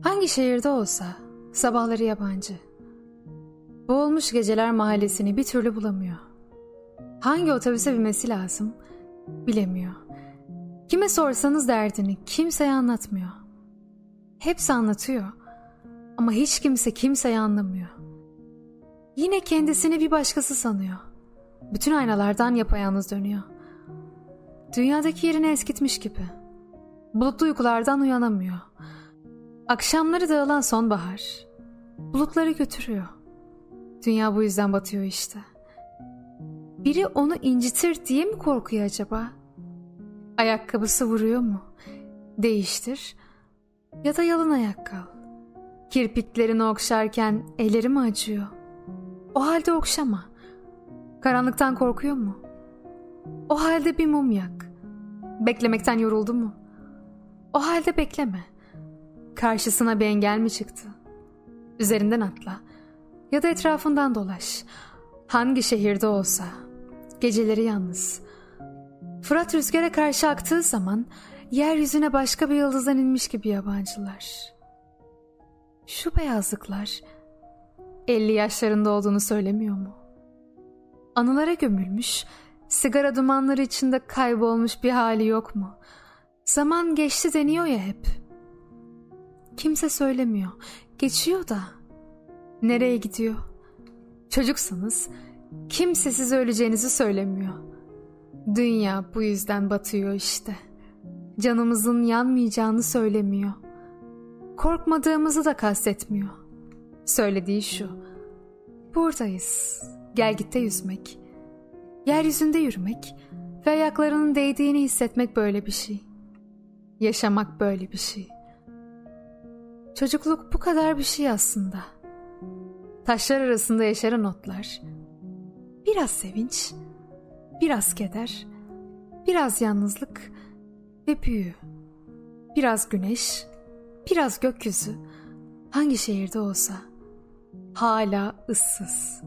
Hangi şehirde olsa sabahları yabancı. Boğulmuş geceler mahallesini bir türlü bulamıyor. Hangi otobüse binmesi lazım bilemiyor. Kime sorsanız derdini kimseye anlatmıyor. Hepsi anlatıyor ama hiç kimse kimseyi anlamıyor. Yine kendisini bir başkası sanıyor. Bütün aynalardan yapayalnız dönüyor. Dünyadaki yerini eskitmiş gibi. Bulutlu uykulardan uyanamıyor. Akşamları dağılan sonbahar bulutları götürüyor. Dünya bu yüzden batıyor işte. Biri onu incitir diye mi korkuyor acaba? Ayakkabısı vuruyor mu? Değiştir ya da yalın ayak. Kirpiklerini okşarken elleri mi acıyor? O halde okşama. Karanlıktan korkuyor mu? O halde bir mum yak. Beklemekten yoruldu mu? O halde bekleme. Karşısına bir engel mi çıktı? Üzerinden atla. Ya da etrafından dolaş. Hangi şehirde olsa. Geceleri yalnız. Fırat rüzgara karşı aktığı zaman yeryüzüne başka bir yıldızdan inmiş gibi yabancılar. Şu beyazlıklar 50 yaşlarında olduğunu söylemiyor mu? Anılara gömülmüş, sigara dumanları içinde kaybolmuş bir hali yok mu? Zaman geçti deniyor ya hep. Kimse söylemiyor. Geçiyor da. Nereye gidiyor? Çocuksanız kimse size öleceğinizi söylemiyor. Dünya bu yüzden batıyor işte. Canımızın yanmayacağını söylemiyor. Korkmadığımızı da kastetmiyor. Söylediği şu. Buradayız. Gel gitte yüzmek. Yeryüzünde yürümek ve ayaklarının değdiğini hissetmek böyle bir şey. Yaşamak böyle bir şey. Çocukluk bu kadar bir şey aslında. Taşlar arasında yaşaran otlar. Biraz sevinç, biraz keder, biraz yalnızlık ve büyü. Biraz güneş, biraz gökyüzü. Hangi şehirde olsa hala ıssız.